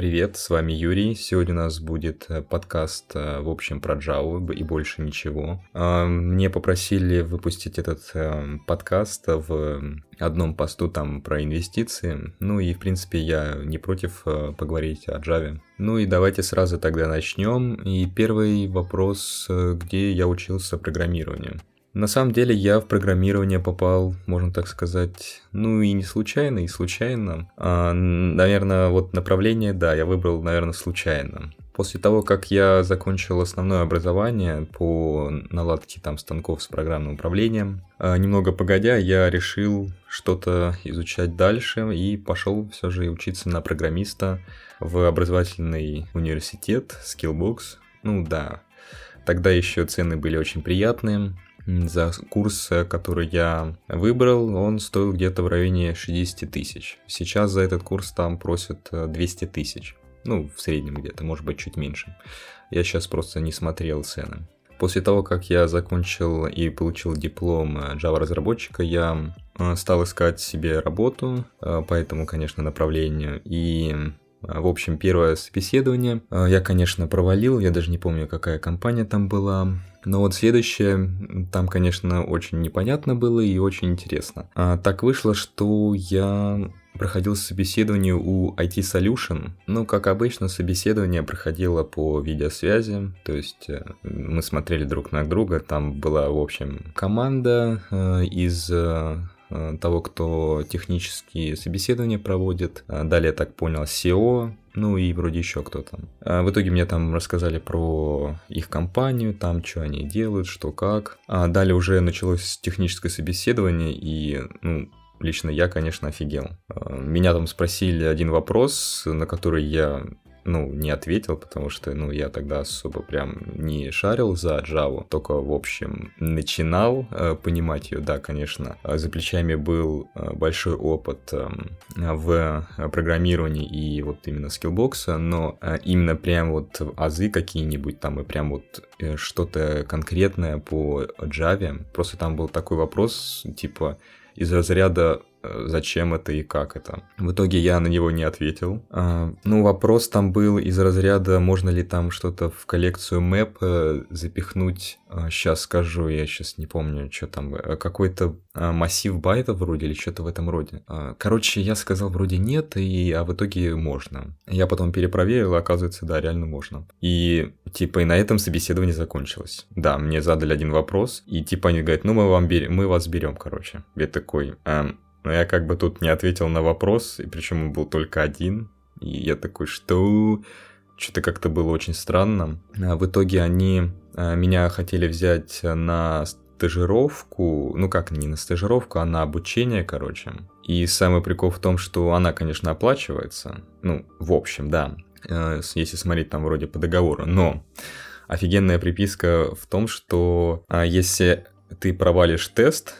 Привет, с вами Юрий. Сегодня у нас будет э, подкаст, э, в общем, про Java и больше ничего. А, мне попросили выпустить этот э, подкаст в одном посту там про инвестиции. Ну и, в принципе, я не против поговорить о Java. Ну и давайте сразу тогда начнем. И первый вопрос, где я учился программированию. На самом деле я в программирование попал, можно так сказать, ну и не случайно, и случайно. А, наверное, вот направление, да, я выбрал, наверное, случайно. После того, как я закончил основное образование по наладке там станков с программным управлением, а, немного погодя, я решил что-то изучать дальше и пошел все же учиться на программиста в образовательный университет Skillbox. Ну да, тогда еще цены были очень приятные, за курс, э, который я выбрал, он стоил где-то в районе 60 тысяч. Сейчас за этот курс там просят 200 э, тысяч. Ну, в среднем где-то, может быть, чуть меньше. Я сейчас просто не смотрел цены. После того, как я закончил и получил диплом э, Java-разработчика, я стал искать себе работу по этому, конечно, направлению. И в общем, первое собеседование я, конечно, провалил, я даже не помню, какая компания там была. Но вот следующее, там, конечно, очень непонятно было и очень интересно. А, так вышло, что я проходил собеседование у IT Solution. Ну, как обычно, собеседование проходило по видеосвязи, то есть э, мы смотрели друг на друга, там была, в общем, команда э, из Э, того, кто технические собеседования проводит. Э, далее, так понял, SEO, ну и вроде еще кто-то. Э, в итоге мне там рассказали про их компанию, там, что они делают, что как. А далее уже началось техническое собеседование, и, ну, лично я, конечно, офигел. Меня там спросили один вопрос, на который я ну, не ответил, потому что, ну, я тогда особо прям не шарил за Java, только, в общем, начинал э, понимать ее, да, конечно. А за плечами был э, большой опыт э, в программировании и вот именно скиллбокса, но э, именно прям вот азы какие-нибудь там и прям вот э, что-то конкретное по Java, просто там был такой вопрос, типа, из разряда Э, зачем это и как это. В итоге я на него не ответил. А, ну, вопрос там был из разряда, можно ли там что-то в коллекцию map э, запихнуть. сейчас а, скажу, я сейчас не помню, что там, э, какой-то а, массив байтов вроде или что-то в этом роде. А, короче, я сказал вроде нет, и, а в итоге можно. Я потом перепроверил, оказывается, да, реально можно. И типа и на этом собеседование закончилось. Да, мне задали один вопрос, и типа они говорят, ну мы вам берем, мы вас берем, короче. Я такой, эм, но я как бы тут не ответил на вопрос, и причем он был только один. И я такой, что... Что-то как-то было очень странно. А в итоге они а, меня хотели взять на стажировку, ну как, не на стажировку, а на обучение, короче. И самый прикол в том, что она, конечно, оплачивается. Ну, в общем, да, э, если смотреть там вроде по договору. Но офигенная приписка в том, что а, если ты провалишь тест,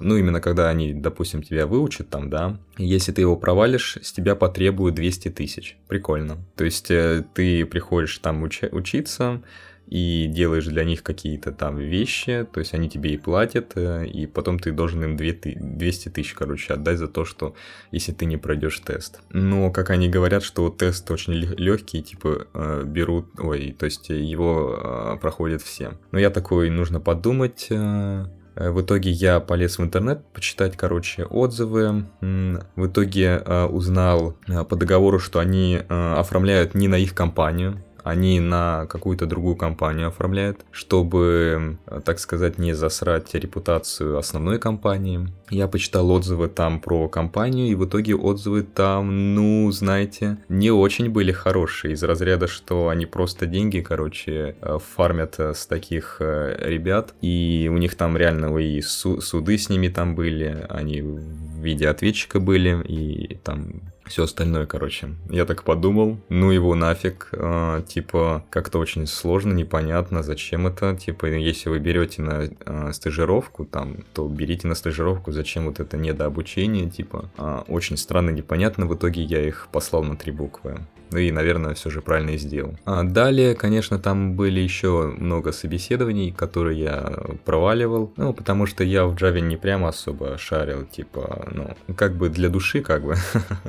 ну, именно когда они, допустим, тебя выучат там, да, если ты его провалишь, с тебя потребуют 200 тысяч. Прикольно. То есть э, ты приходишь там учи- учиться, и делаешь для них какие-то там вещи, то есть они тебе и платят, э, и потом ты должен им 200 тысяч, короче, отдать за то, что если ты не пройдешь тест. Но, как они говорят, что тест очень легкий, типа берут, ой, то есть его проходят все. Но я такой, нужно подумать, Э, в итоге я полез в интернет почитать, короче, отзывы. В итоге э, узнал э, по договору, что они оформляют не на их компанию, они на какую-то другую компанию оформляют, чтобы, так сказать, не засрать репутацию основной компании. Я почитал отзывы там про компанию, и в итоге отзывы там, ну, знаете, не очень были хорошие, из разряда, что они просто деньги, короче, э, фармят э, с таких э, ребят, и у них там реально и суды с ними там были, они в виде ответчика были, и там все остальное, короче. Я так подумал, ну его нафиг, э, типа, как-то очень сложно, непонятно, зачем это, типа, если вы берете на э, стажировку, там, то берите на стажировку, зачем вот это недообучение, типа, э, очень странно, непонятно, в итоге я их послал на три буквы. И, наверное, все же правильно и сделал. А далее, конечно, там были еще много собеседований, которые я проваливал. Ну, потому что я в Java не прямо особо шарил, типа, ну, как бы для души, как бы.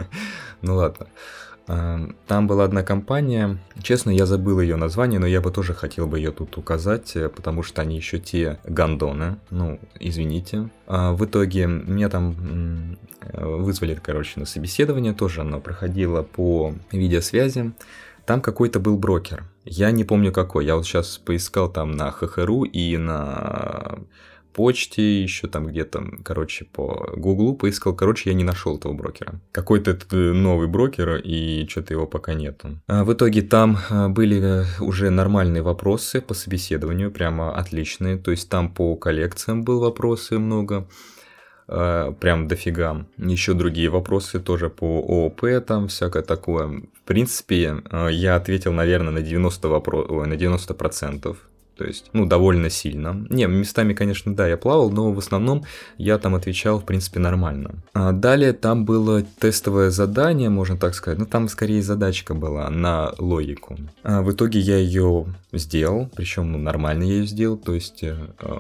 ну ладно. Там была одна компания, честно, я забыл ее название, но я бы тоже хотел бы ее тут указать, э, потому что они еще те гандоны, ну, извините. В итоге меня там вызвали, короче, на собеседование, тоже оно проходило по видеосвязи. Там какой-то был брокер. Я не помню какой. Я вот сейчас поискал там на ХХРУ и на почте, еще там где-то, короче, по Гуглу поискал. Короче, я не нашел этого брокера. Какой-то э, новый брокер, и что-то его пока нету. А в итоге там э, были э, уже нормальные вопросы по собеседованию, прямо отличные. То есть там по коллекциям был вопросы много. Прям дофига. Еще другие вопросы тоже по ООП, там всякое такое. В принципе, я ответил, наверное, на 90, вопро... Ой, на 90% то есть, ну, довольно сильно. Не, местами, конечно, да, я плавал, но в основном я там отвечал, в принципе, нормально. А далее там было тестовое задание, можно так сказать, ну, там скорее задачка была на логику. А в итоге я ее сделал, причем, ну, нормально я ее сделал, то есть, э,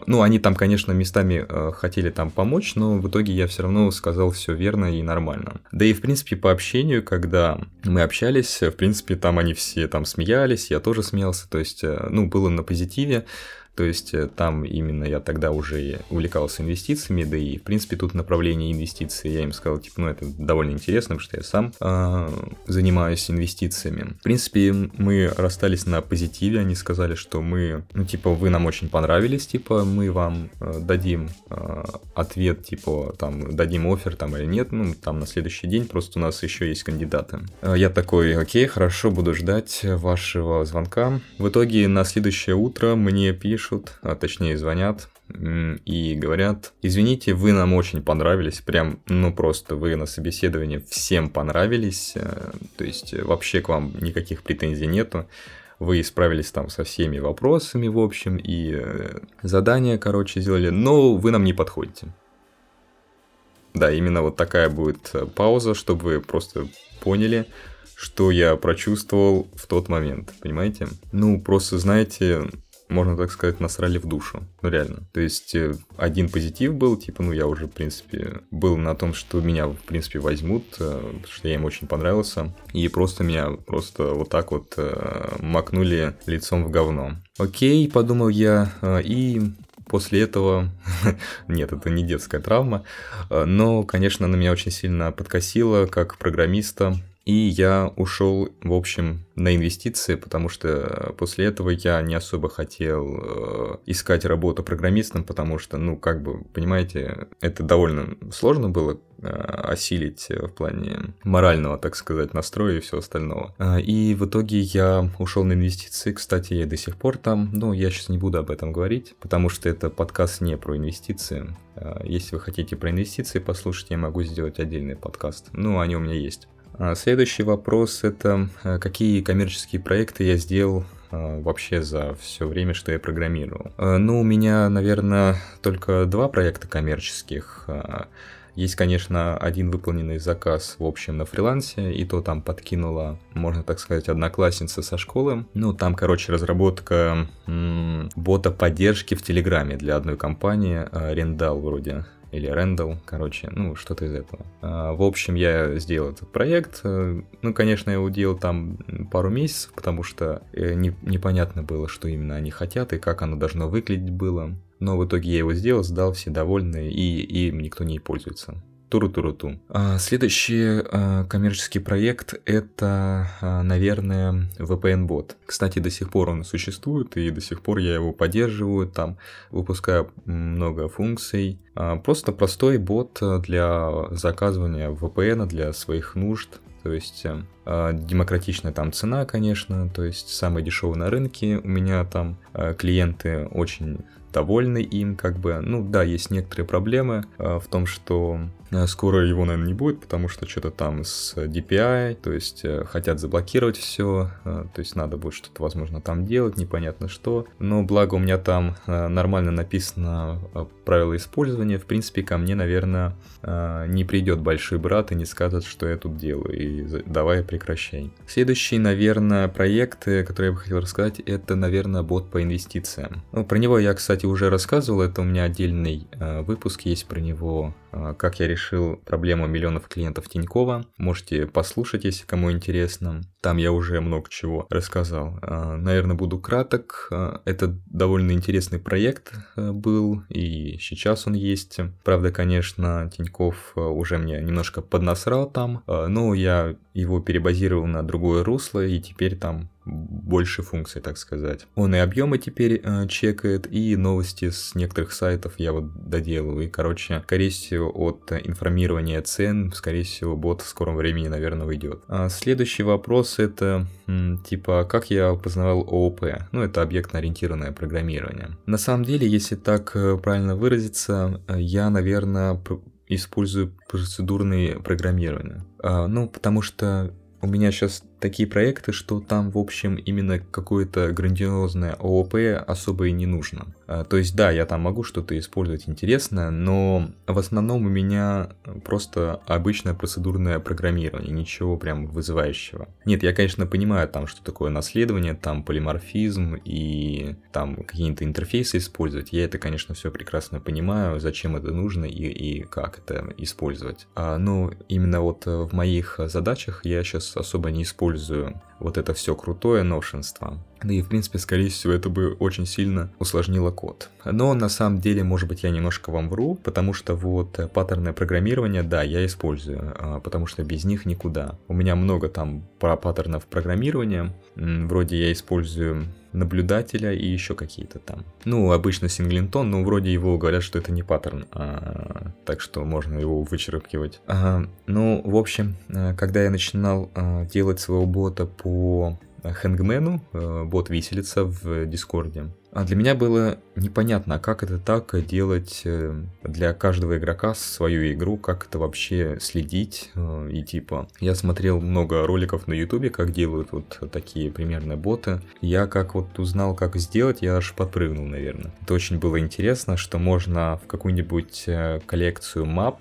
ну, они там, конечно, местами э, хотели там помочь, но в итоге я все равно сказал все верно и нормально. Да и, в принципе, по общению, когда мы общались, в принципе, там они все там смеялись, я тоже смеялся, то есть, э, ну, было на позитиве, перспективе. То есть э, там именно я тогда уже увлекался инвестициями, да и в принципе тут направление инвестиций я им сказал, типа, ну это довольно интересно, потому что я сам э, занимаюсь инвестициями. В принципе, мы расстались на позитиве, они сказали, что мы, ну типа, вы нам очень понравились, типа, мы вам э, дадим э, ответ, типа, там, дадим офер там или нет, ну там на следующий день, просто у нас еще есть кандидаты. Э, я такой, окей, хорошо, буду ждать вашего звонка. В итоге на следующее утро мне пишут, пишут, а точнее звонят и говорят, извините, вы нам очень понравились, прям, ну просто вы на собеседовании всем понравились, э, то есть вообще к вам никаких претензий нету, вы справились там со всеми вопросами, в общем, и э, задание, короче, сделали, но вы нам не подходите. Да, именно вот такая будет э, пауза, чтобы вы просто поняли, что я прочувствовал в тот момент, понимаете? Ну, просто, знаете, можно так сказать, насрали в душу. Ну, реально. То есть, э, один позитив был, типа, ну, я уже, в принципе, был на том, что меня, в принципе, возьмут, э, что я им очень понравился. И просто меня просто вот так вот э, макнули лицом в говно. Окей, подумал я, и после этого, нет, это не детская травма, но, конечно, она меня очень сильно подкосила как программиста, и я ушел, в общем, на инвестиции, потому что после этого я не особо хотел э, искать работу программистом, потому что, ну, как бы, понимаете, это довольно сложно было э, осилить в плане морального, так сказать, настроя и всего остального. Э, и в итоге я ушел на инвестиции, кстати, я до сих пор там, но я сейчас не буду об этом говорить, потому что это подкаст не про инвестиции. Если вы хотите про инвестиции послушать, я могу сделать отдельный подкаст. Ну, они у меня есть. А следующий вопрос это э, какие коммерческие проекты я сделал э, вообще за все время, что я программировал. Э, ну, у меня, наверное, только два проекта коммерческих. Есть, конечно, один выполненный заказ, в общем, на фрилансе, и то там подкинула, можно так сказать, одноклассница со школы. Ну, там, короче, разработка м- бота поддержки в Телеграме для одной компании, Рендал вроде или Рэндалл, короче, ну, что-то из этого. А, в общем, я сделал этот проект. Э, ну, конечно, я делал там пару месяцев, потому что э, не, непонятно было, что именно они хотят и как оно должно выглядеть было. Но в итоге я его сделал, сдал, все довольны, и им никто не пользуется. Туру-туру-ту. А, следующий а, коммерческий проект это, а, наверное, VPN-бот. Кстати, до сих пор он существует, и до сих пор я его поддерживаю, там выпускаю много функций. Просто простой бот для заказывания VPN для своих нужд. То есть демократичная там цена, конечно, то есть самый дешевый на рынке. У меня там клиенты очень довольны им, как бы. Ну да, есть некоторые проблемы в том, что Э, скоро его, наверное, не будет, потому что что-то там с DPI, то есть э, хотят заблокировать все, э, то есть надо будет что-то, возможно, там делать, непонятно что. Но благо у меня там нормально написано правила использования, в принципе, ко мне, наверное, не придет большой брат и не скажет, что я тут делаю, и давай прекращай. Следующий, наверное, проект, который я бы хотел рассказать, это, наверное, бот по инвестициям. Ну, про него я, кстати, уже рассказывал, это у меня отдельный выпуск есть про него а, как я решил проблему миллионов клиентов Тинькова. Можете послушать, если кому интересно. Там я уже много чего рассказал. А, наверное, буду краток. А, это довольно интересный проект был, и сейчас он есть. Правда, конечно, Тиньков уже мне немножко поднасрал там, но я его перебазировал на другое русло, и теперь там больше функций, так сказать. Он и объемы теперь э, чекает, и новости с некоторых сайтов я вот доделываю. И, короче, скорее всего, от информирования цен, скорее всего, бот в скором времени, наверное, выйдет. А следующий вопрос это, типа, как я познавал ООП? Ну, это объектно-ориентированное программирование. На самом деле, если так э, правильно выразиться, э, я, наверное, использую процедурные программирования. А, ну, потому что у меня сейчас такие проекты, что там, в общем, именно какое-то грандиозное ООП особо и не нужно. А, то есть, да, я там могу что-то использовать интересное, но в основном у меня просто обычное процедурное программирование, ничего прям вызывающего. Нет, я, конечно, понимаю там, что такое наследование, там полиморфизм и там какие-то интерфейсы использовать. Я это, конечно, все прекрасно понимаю, зачем это нужно и, и как это использовать. А, но именно вот в моих задачах я сейчас особо не использую использую вот это все крутое новшенство. Да и в принципе, скорее всего, это бы очень сильно усложнило код. Но на самом деле, может быть, я немножко вам вру, потому что вот паттерное программирование, да, я использую, а, потому что без них никуда. У меня много там паттернов программирования. Вроде я использую наблюдателя и еще какие-то там. Ну, обычно singleton, но вроде его говорят, что это не паттерн, а, так что можно его вычеркивать. А, ну, в общем, э, когда я начинал а, делать своего бота по Хэнгмену, э, бот виселица в Дискорде, а для меня было непонятно, а как это так делать э, для каждого игрока свою игру, как это вообще следить. Э, и типа, я смотрел много роликов на ютубе, как делают вот такие примерно боты. Я как вот узнал, как сделать, я аж подпрыгнул, наверное. Это очень было интересно, что можно в какую-нибудь э, коллекцию map,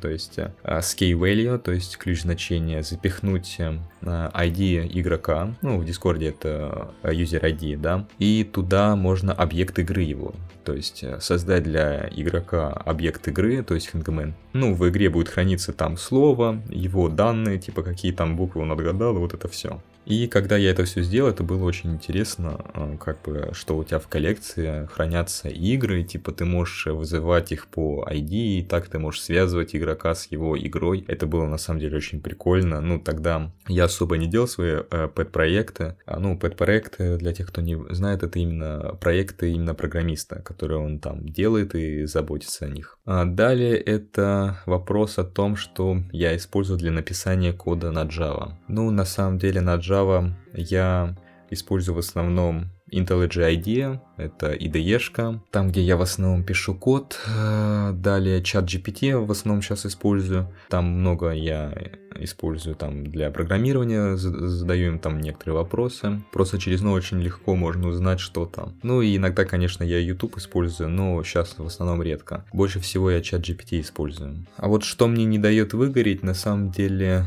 то есть key value, то есть ключ значения, запихнуть ID игрока, ну в Дискорде это user ID, да, и туда можно можно объект игры его. То есть э, создать для игрока объект игры, то есть хэнгмен. Ну, в игре будет храниться там слово, его данные, типа какие там буквы он отгадал, вот это все. И когда я это все сделал, это было очень интересно, а, как бы, что у тебя в коллекции хранятся игры, типа ты можешь вызывать их по ID, и так ты можешь связывать игрока с его игрой. Это было на самом деле очень прикольно. Ну, тогда я особо не делал свои э, пэт-проекты. А, ну, пэт-проекты, для тех, кто не знает, это именно проекты именно программиста, которые он там делает и заботится о них. А далее это вопрос о том, что я использую для написания кода на Java. Ну, на самом деле на Java Java я использую в основном IntelliJ IDEA, это IDE-шка, там, где я в основном пишу код, э, далее чат GPT в основном сейчас использую, там много я использую там для программирования, задаю им там некоторые вопросы, просто через него очень легко можно узнать, что там. Ну и иногда, конечно, я YouTube использую, но сейчас в основном редко. Больше всего я чат GPT использую. А вот что мне не дает выгореть, на самом деле,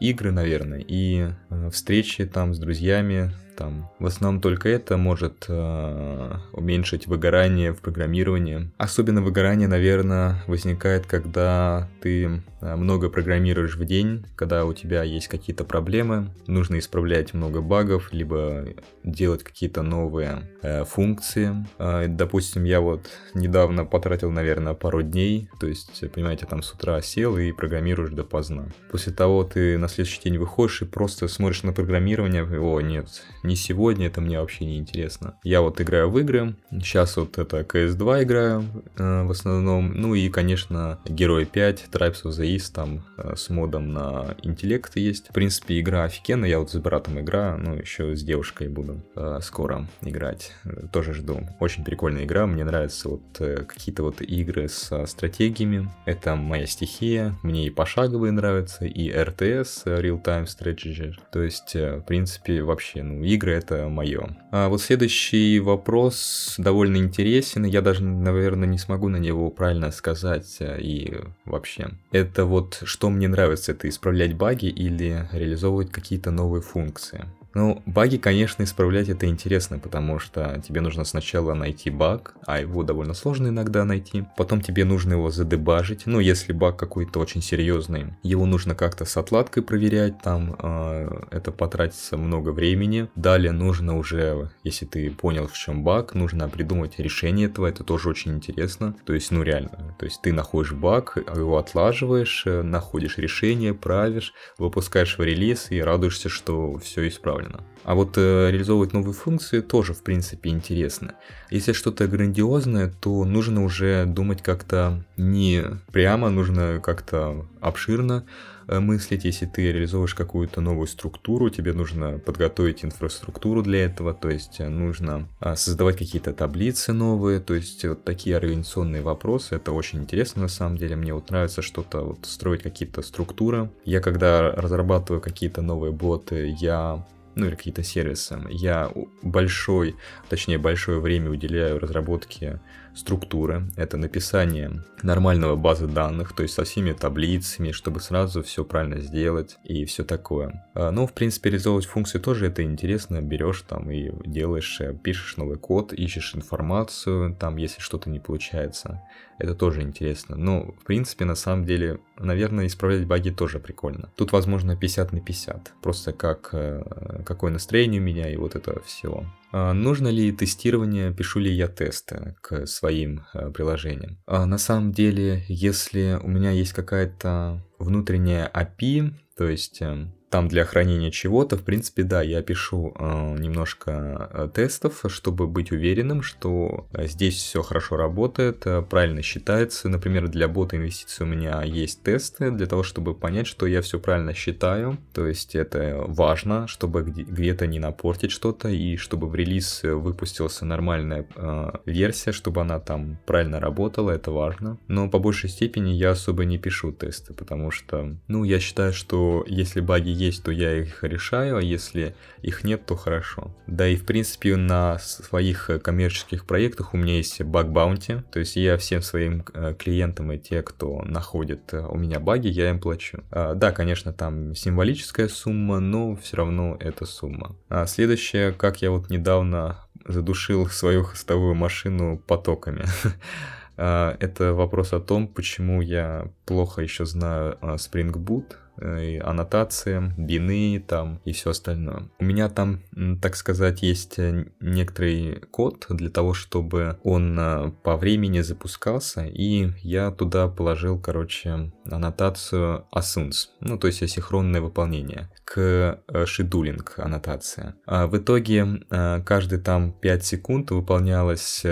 игры, наверное, и э, встречи там с друзьями, там в основном только это может э, уменьшить выгорание в программировании. Особенно выгорание, наверное, возникает, когда ты э, много программируешь в день, когда у тебя есть какие-то проблемы, нужно исправлять много багов, либо делать какие-то новые э, функции. Э, допустим, я вот недавно потратил, наверное, пару дней, то есть, понимаете, там с утра сел и программируешь допоздна. После того ты на следующий день выходишь и просто смотришь на программирование, о, нет, не сегодня, это мне вообще не интересно. Я вот играю в игры, сейчас вот это CS2 играю э, в основном, ну и, конечно, Герой 5, Tribes of the East, там э, с модом на интеллект есть. В принципе, игра офигенная, я вот с братом играю, ну еще с девушкой буду э, скоро играть, тоже жду. Очень прикольная игра, мне нравятся вот э, какие-то вот игры с стратегиями, это моя стихия, мне и пошаговые нравятся, и RTS, Real Time Strategy, то есть, э, в принципе, вообще, ну, игры это мое. А вот следующий вопрос довольно интересен, я даже, наверное, не смогу на него правильно сказать э, и вообще. Это вот, что мне нравится, это исправлять баги или реализовывать какие-то новые функции. Ну, баги, конечно, исправлять это интересно, потому что тебе нужно сначала найти баг, а его довольно сложно иногда найти. Потом тебе нужно его задебажить. Ну, если баг какой-то очень серьезный, его нужно как-то с отладкой проверять, там э, это потратится много времени. Далее нужно уже, если ты понял, в чем баг, нужно придумать решение этого, это тоже очень интересно. То есть, ну реально, то есть ты находишь баг, его отлаживаешь, э, находишь решение, правишь, выпускаешь в релиз и радуешься, что все исправлено. А вот э, реализовывать новые функции тоже, в принципе, интересно. Если что-то грандиозное, то нужно уже думать как-то не прямо, нужно как-то обширно мыслить. Если ты реализовываешь какую-то новую структуру, тебе нужно подготовить инфраструктуру для этого, то есть э, нужно а, создавать какие-то таблицы новые, то есть вот такие организационные вопросы, это очень интересно на самом деле. Мне вот нравится что-то вот строить какие-то структуры. Я когда разрабатываю какие-то новые боты, я ну или какие-то сервисы. Я большой, точнее большое время уделяю разработке структуры. Это написание нормального базы данных, то есть со всеми таблицами, чтобы сразу все правильно сделать и все такое. А, ну, в принципе, реализовывать функции тоже это интересно. Берешь там и делаешь, э, пишешь новый код, ищешь информацию, там, если что-то не получается. Это тоже интересно. Но, в принципе, на самом деле, наверное, исправлять баги тоже прикольно. Тут, возможно, 50 на 50. Просто как, э, какое настроение у меня и вот это все. А нужно ли тестирование, пишу ли я тесты к своим э, приложениям? А на самом деле, если у меня есть какая-то внутренняя API, то есть эм, там для хранения чего-то, в принципе, да, я пишу э, немножко э, тестов, чтобы быть уверенным, что э, здесь все хорошо работает, э, правильно считается. Например, для бота инвестиций у меня есть тесты для того, чтобы понять, что я все правильно считаю. То есть это важно, чтобы где-то не напортить что-то и чтобы в релиз выпустился нормальная э, версия, чтобы она там правильно работала, это важно. Но по большей степени я особо не пишу тесты, потому что, ну, я считаю, что если баги есть, то я их решаю, а если их нет, то хорошо. Да и в принципе на своих э, коммерческих проектах у меня есть баг баунти, то есть я всем своим э, клиентам и те, кто находит э, у меня баги, я им плачу. А, да, конечно, там символическая сумма, но все равно это сумма. А следующее, как я вот недавно задушил свою хостовую машину потоками. А, это вопрос о том, почему я плохо еще знаю Spring Boot, аннотации, бины там и все остальное. У меня там, так сказать, есть э, некоторый код для того, чтобы он э, по времени запускался, и я туда положил, короче, аннотацию assuns, ну, то есть асинхронное выполнение к шедулинг аннотации. А в итоге каждый там 5 секунд выполнялось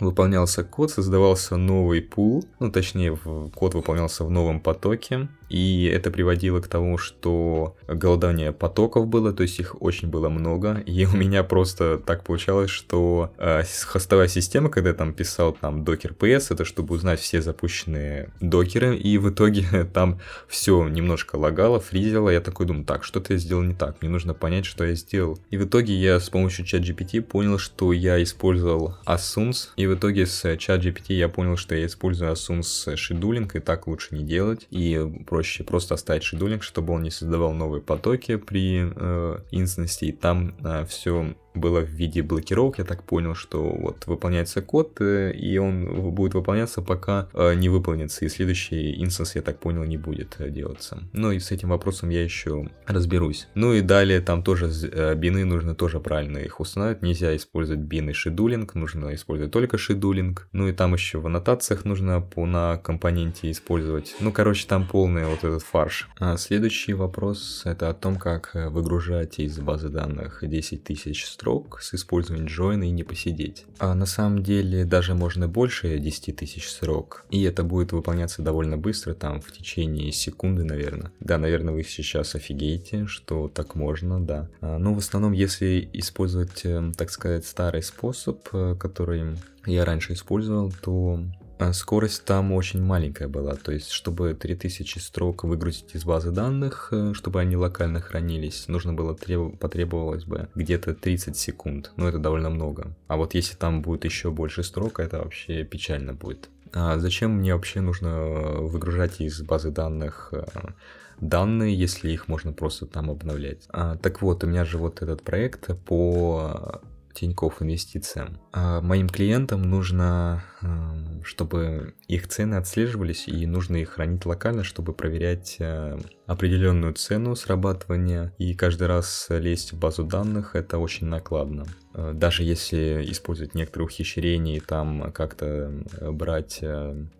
выполнялся код, создавался новый пул, ну точнее код выполнялся в новом потоке, и это приводило к тому, что голодание потоков было, то есть их очень было много, и у меня просто так получалось, что э, хостовая система, когда я там писал там docker ps, это чтобы узнать все запущенные докеры, и в итоге там все немножко лагало, фризило, я такой думаю, так, что-то я сделал не так, мне нужно понять, что я сделал. И в итоге я с помощью ChatGPT понял, что я использовал Assumes, и в итоге с ChatGPT я понял, что я использую Assumes шедулинг, и так лучше не делать, и проще просто оставить шедулинг, чтобы он не создавал новые потоки при э, инстансе, и там э, все было в виде блокировок, я так понял, что вот выполняется код, э, и он будет выполняться, пока э, не выполнится, и следующий инстанс, я так понял, не будет э, делаться. Ну и с этим вопросом я еще разберусь. Ну и далее там тоже бины нужно тоже правильно их установить, нельзя использовать бины шедулинг, нужно использовать только шедулинг. Ну и там еще в аннотациях нужно по, на компоненте использовать. Ну короче, там полный вот этот фарш. А следующий вопрос это о том, как выгружать из базы данных 10 тысяч строк с использованием join и не посидеть. А на самом деле даже можно больше 10 тысяч строк. И это будет выполняться довольно быстро, там в течение секунды, наверное. Да, наверное, вы сейчас офигеете, что так можно, да. А, но в основном, если использовать, э, так сказать, старый способ, э, который я раньше использовал, то скорость там очень маленькая была, то есть чтобы 3000 строк выгрузить из базы данных, э, чтобы они локально хранились, нужно было треб... потребовалось бы где-то 30 секунд, но это довольно много. А вот если там будет еще больше строк, это вообще печально будет. а зачем мне вообще нужно выгружать из базы данных э, данные, если их можно просто там обновлять. А, так вот, у меня же вот этот проект по Тинькофф инвестициям. А моим клиентам нужно, эм, чтобы их цены отслеживались, и нужно их хранить локально, чтобы проверять э, определенную цену срабатывания, и каждый раз лезть в базу данных это очень накладно. Э, даже если использовать некоторые ухищрения и там как-то э, брать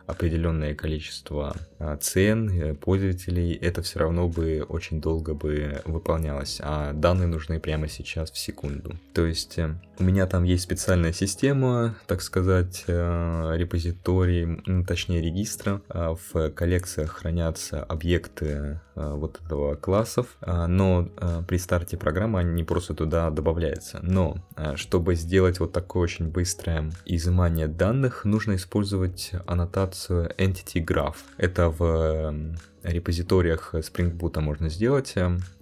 определенное количество цен пользователей, это все равно бы очень долго бы выполнялось, а данные нужны прямо сейчас в секунду. То есть у меня там есть специальная система, так сказать, репозиторий, точнее регистра. В коллекциях хранятся объекты Э, вот этого классов, э, но э, при старте программы они не просто туда добавляются. Но чтобы сделать вот такое очень быстрое изымание данных, нужно использовать аннотацию Entity Graph. Это в репозиториях Spring Boot можно сделать.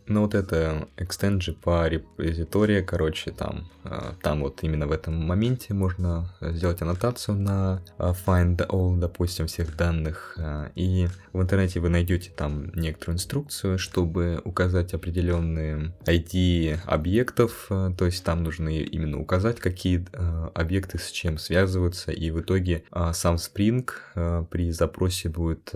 Ну вот это экстенджи по репозитории, короче, там, а, там вот именно в этом моменте можно сделать аннотацию на а, find all, допустим, всех данных. А, и в интернете вы найдете там некоторую инструкцию, чтобы указать определенные ID объектов, то есть там нужно именно указать, какие объекты с чем связываются, и в итоге сам Spring при запросе будет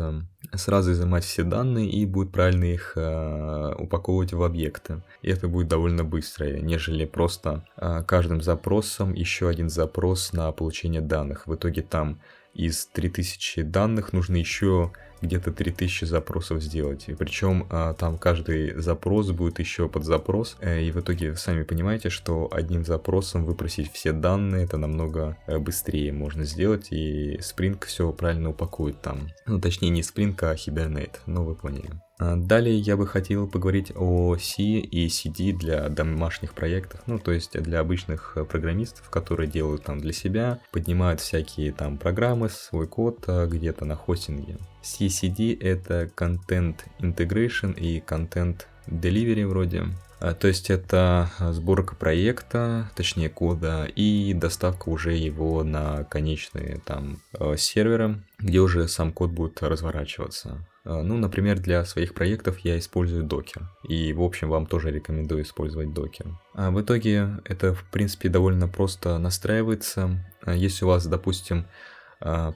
сразу изымать все данные и будет правильно их упаковывать упаковывать в объекты. И это будет довольно быстро, нежели просто а, каждым запросом еще один запрос на получение данных. В итоге там из 3000 данных нужно еще где-то 3000 запросов сделать. И причем а, там каждый запрос будет еще под запрос. Э, и в итоге сами понимаете, что одним запросом выпросить все данные это намного э, быстрее можно сделать. И Spring все правильно упакует там. Ну, точнее, не Spring, а Hibernate. Но вы поняли. А, далее я бы хотел поговорить о C и CD для домашних проектов, ну то есть для обычных э, программистов, которые делают там для себя, поднимают всякие там программы, свой код а, где-то на хостинге. CCD это Content Integration и Content Delivery вроде. А, то есть это сборка проекта, точнее кода, и доставка уже его на конечные там э, серверы, где уже сам код будет разворачиваться. А, ну, например, для своих проектов я использую докер. И, в общем, вам тоже рекомендую использовать докер. А в итоге это, в принципе, довольно просто настраивается. А если у вас, допустим,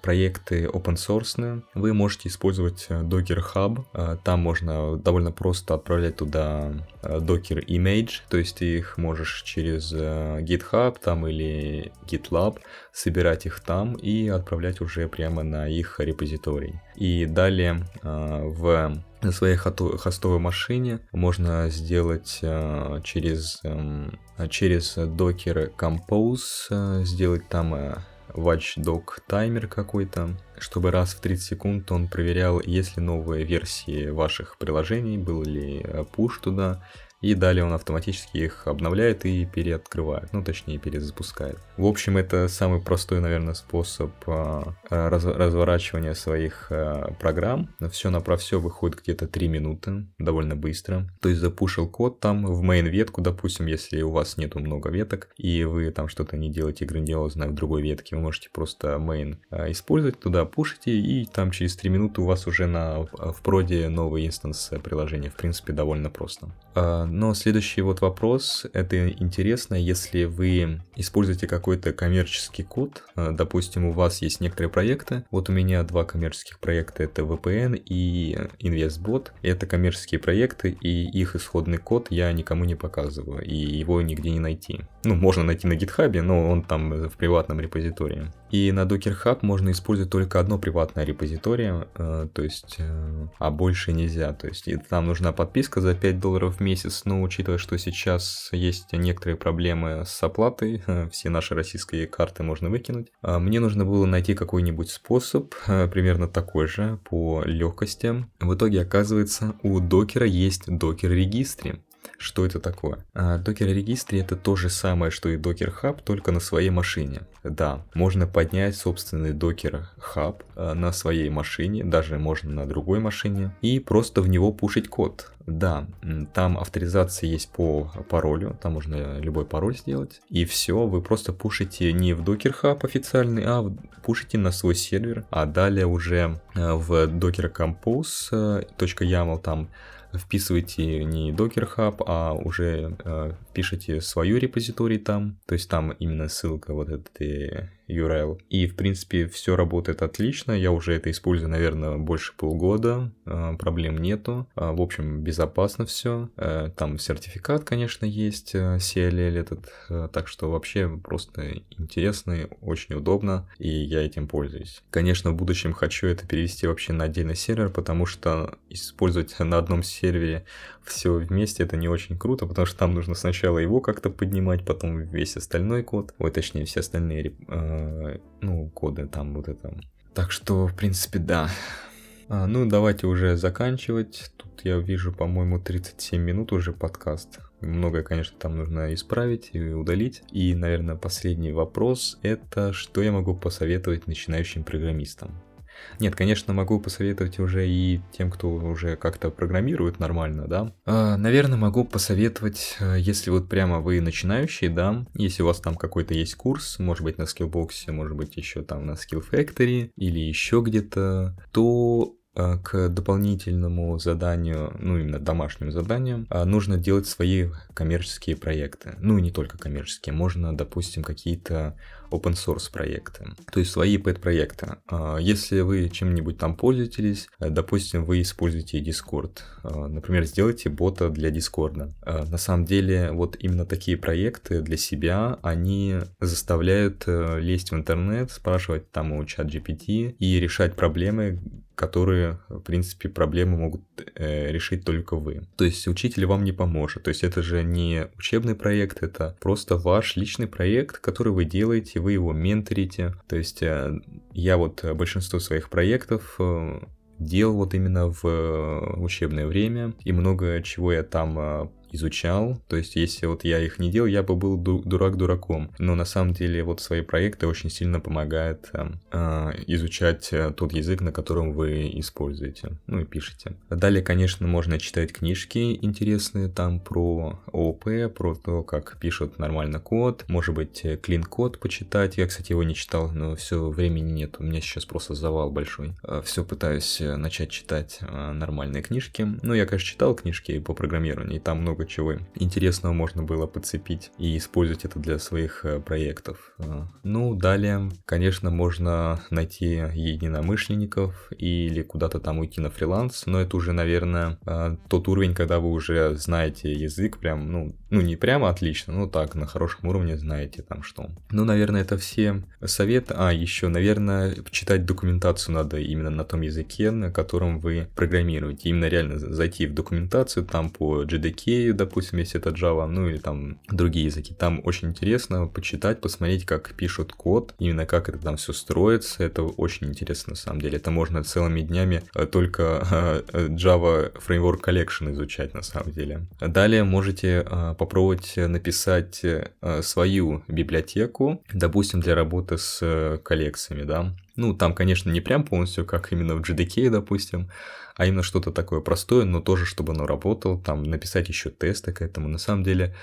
проекты open source, вы можете использовать э, Docker Hub. А, там можно довольно просто отправлять туда э, Docker image, то есть ты их можешь через э, GitHub там или GitLab собирать их там и отправлять уже прямо на их репозиторий. И далее в на своей хостовой машине можно сделать через, эм, через Docker Compose, сделать там Watchdog таймер какой-то, чтобы раз в 30 секунд он проверял, есть ли новые версии ваших приложений, был ли пуш туда, и далее он автоматически их обновляет и переоткрывает, ну точнее перезапускает. В общем, это самый простой, наверное, способ а, раз, разворачивания своих а, программ. Все на про все выходит где-то 3 минуты, довольно быстро. То есть запушил код там в main ветку, допустим, если у вас нету много веток, и вы там что-то не делаете грандиозное в другой ветке, вы можете просто main а, использовать, туда пушите, и там через 3 минуты у вас уже на, в проде новый инстанс приложения. В принципе, довольно просто. Но следующий вот вопрос, это интересно, если вы используете какой-то коммерческий код, э, допустим, у вас есть некоторые проекты, вот у меня два коммерческих проекта, это VPN и InvestBot, это коммерческие проекты, и их исходный код я никому не показываю, и его нигде не найти. Ну, можно найти на GitHub, но он там в приватном репозитории. И на Docker Hub можно использовать только одно приватное репозиторие, э, то есть, э, а больше нельзя. То есть там нужна подписка за 5 долларов в месяц, но учитывая, что сейчас есть некоторые проблемы с оплатой, э, все наши российские карты можно выкинуть, мне нужно было найти какой-нибудь способ, примерно такой же, по легкости. В итоге оказывается, у докера есть докер-регистре. Что это такое? А, Registry это то же самое, что и Docker Hub, только на своей машине. Да, можно поднять собственный Docker Hub а, на своей машине, даже можно на другой машине, и просто в него пушить код. Да, там авторизация есть по паролю, там можно любой пароль сделать. И все, вы просто пушите не в Docker Hub официальный, а пушите на свой сервер, а далее уже э, в Docker Compose.yaml там вписываете не Docker Hub, а уже э, пишете свою репозиторий там, то есть там именно ссылка вот этой URL. И, в принципе, все работает отлично. Я уже это использую, наверное, больше полгода. А, проблем нету. А, в общем, безопасно все. Э, там сертификат, конечно, есть, э, CLL этот. Э, так что вообще просто интересно, очень удобно. И я этим пользуюсь. Конечно, в будущем хочу это перевести вообще на отдельный сервер, потому что использовать на одном сервере все вместе это не очень круто, потому что там нужно сначала его как-то поднимать, потом весь остальной код, ой, точнее, все остальные, ну, коды там вот это. Так что, в принципе, да. А, ну, давайте уже заканчивать. Тут я вижу, по-моему, 37 минут уже подкаст. Многое, конечно, там нужно исправить и удалить. И, наверное, последний вопрос – это что я могу посоветовать начинающим программистам? Нет, конечно, могу посоветовать уже и тем, кто уже как-то программирует нормально, да. А, наверное, могу посоветовать, э, если вот прямо вы начинающий, да, если у вас там какой-то есть курс, может быть на Skillbox, может быть еще там на Skill Factory или еще где-то, то а, к дополнительному заданию, ну именно домашним заданиям, а, нужно делать свои коммерческие проекты. Ну и не только коммерческие, можно, допустим, какие-то open source проекты, то есть свои pet проекты. А, если вы чем-нибудь там пользуетесь, э, допустим, вы используете Discord, например, сделайте бота для Discord. На самом деле, вот именно такие проекты для себя, они заставляют э, лезть в интернет, спрашивать там у чат GPT и решать проблемы, которые, в принципе, проблемы могут э, решить только вы. То есть учитель вам не поможет. То есть это же не учебный проект, это просто ваш личный проект, который вы делаете, вы его менторите. То есть э, я вот большинство своих проектов э, делал вот именно в э, учебное время, и много чего я там э, изучал. То есть, если вот я их не делал, я бы был дурак дураком. Но на самом деле вот свои проекты очень сильно помогают э, э, изучать э, тот язык, на котором вы используете, ну и пишете. Далее, конечно, можно читать книжки интересные там про ООП, про то, как пишут нормально код. Может быть, клин код почитать. Я, кстати, его не читал, но все времени нет. У меня сейчас просто завал большой. Э, все пытаюсь начать читать нормальные книжки. Ну, я, конечно, читал книжки по программированию, и там много чего интересного можно было подцепить и использовать это для своих э, проектов. А, ну, далее, конечно, можно найти единомышленников или куда-то там уйти на фриланс, но это уже, наверное, а, тот уровень, когда вы уже знаете язык прям, ну, ну не прямо отлично, но так, на хорошем уровне знаете там что. Ну, наверное, это все советы. А, еще, наверное, читать документацию надо именно на том языке, на котором вы программируете. Именно реально зайти в документацию там по JDK, допустим, если это Java, ну или там другие языки. Там очень интересно почитать, посмотреть, как пишут код, именно как это там все строится. Это очень интересно на самом деле. Это можно целыми днями э, только э, Java Framework Collection изучать на самом деле. Далее можете э, попробовать написать свою библиотеку, допустим, для работы с коллекциями, да. Ну, там, конечно, не прям полностью, как именно в JDK, допустим, а именно что-то такое простое, но тоже, чтобы оно работало, там, написать еще тесты к этому. На самом деле,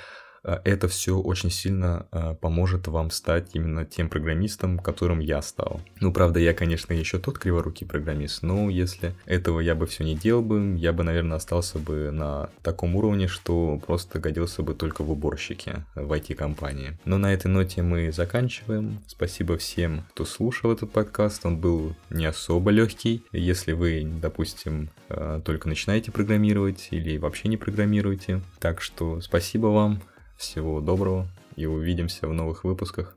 это все очень сильно а, поможет вам стать именно тем программистом, которым я стал. Ну, правда, я, конечно, еще тот криворукий программист, но если этого я бы все не делал бы, я бы, наверное, остался бы на таком уровне, что просто годился бы только в уборщике в IT-компании. Но на этой ноте мы заканчиваем. Спасибо всем, кто слушал этот подкаст. Он был не особо легкий. Если вы, допустим, а, только начинаете программировать или вообще не программируете. Так что спасибо вам. Всего доброго и увидимся в новых выпусках.